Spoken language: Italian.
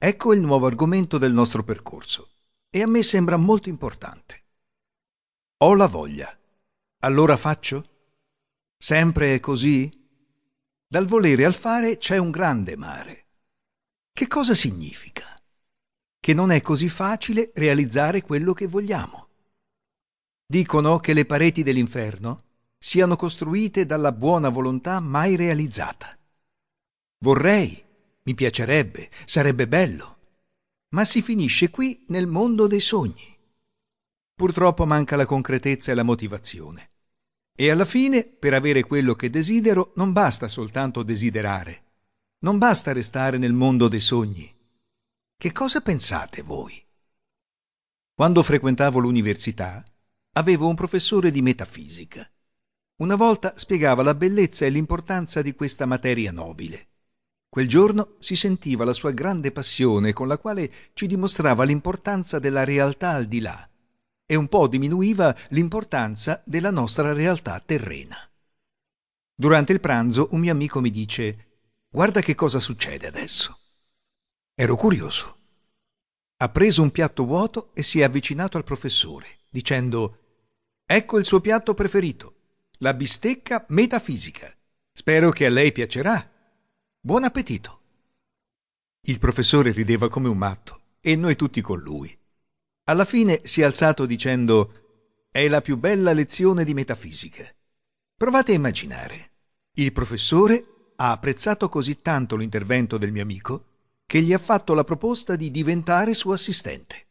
Ecco il nuovo argomento del nostro percorso e a me sembra molto importante. Ho la voglia. Allora faccio? Sempre è così? Dal volere al fare c'è un grande mare. Che cosa significa? Che non è così facile realizzare quello che vogliamo. Dicono che le pareti dell'inferno siano costruite dalla buona volontà mai realizzata. Vorrei, mi piacerebbe, sarebbe bello, ma si finisce qui nel mondo dei sogni. Purtroppo manca la concretezza e la motivazione. E alla fine, per avere quello che desidero, non basta soltanto desiderare. Non basta restare nel mondo dei sogni. Che cosa pensate voi? Quando frequentavo l'università, avevo un professore di metafisica. Una volta spiegava la bellezza e l'importanza di questa materia nobile. Quel giorno si sentiva la sua grande passione con la quale ci dimostrava l'importanza della realtà al di là e un po' diminuiva l'importanza della nostra realtà terrena. Durante il pranzo un mio amico mi dice Guarda che cosa succede adesso. Ero curioso. Ha preso un piatto vuoto e si è avvicinato al professore, dicendo Ecco il suo piatto preferito, la bistecca metafisica. Spero che a lei piacerà. Buon appetito. Il professore rideva come un matto e noi tutti con lui. Alla fine si è alzato dicendo È la più bella lezione di metafisica. Provate a immaginare. Il professore ha apprezzato così tanto l'intervento del mio amico che gli ha fatto la proposta di diventare suo assistente.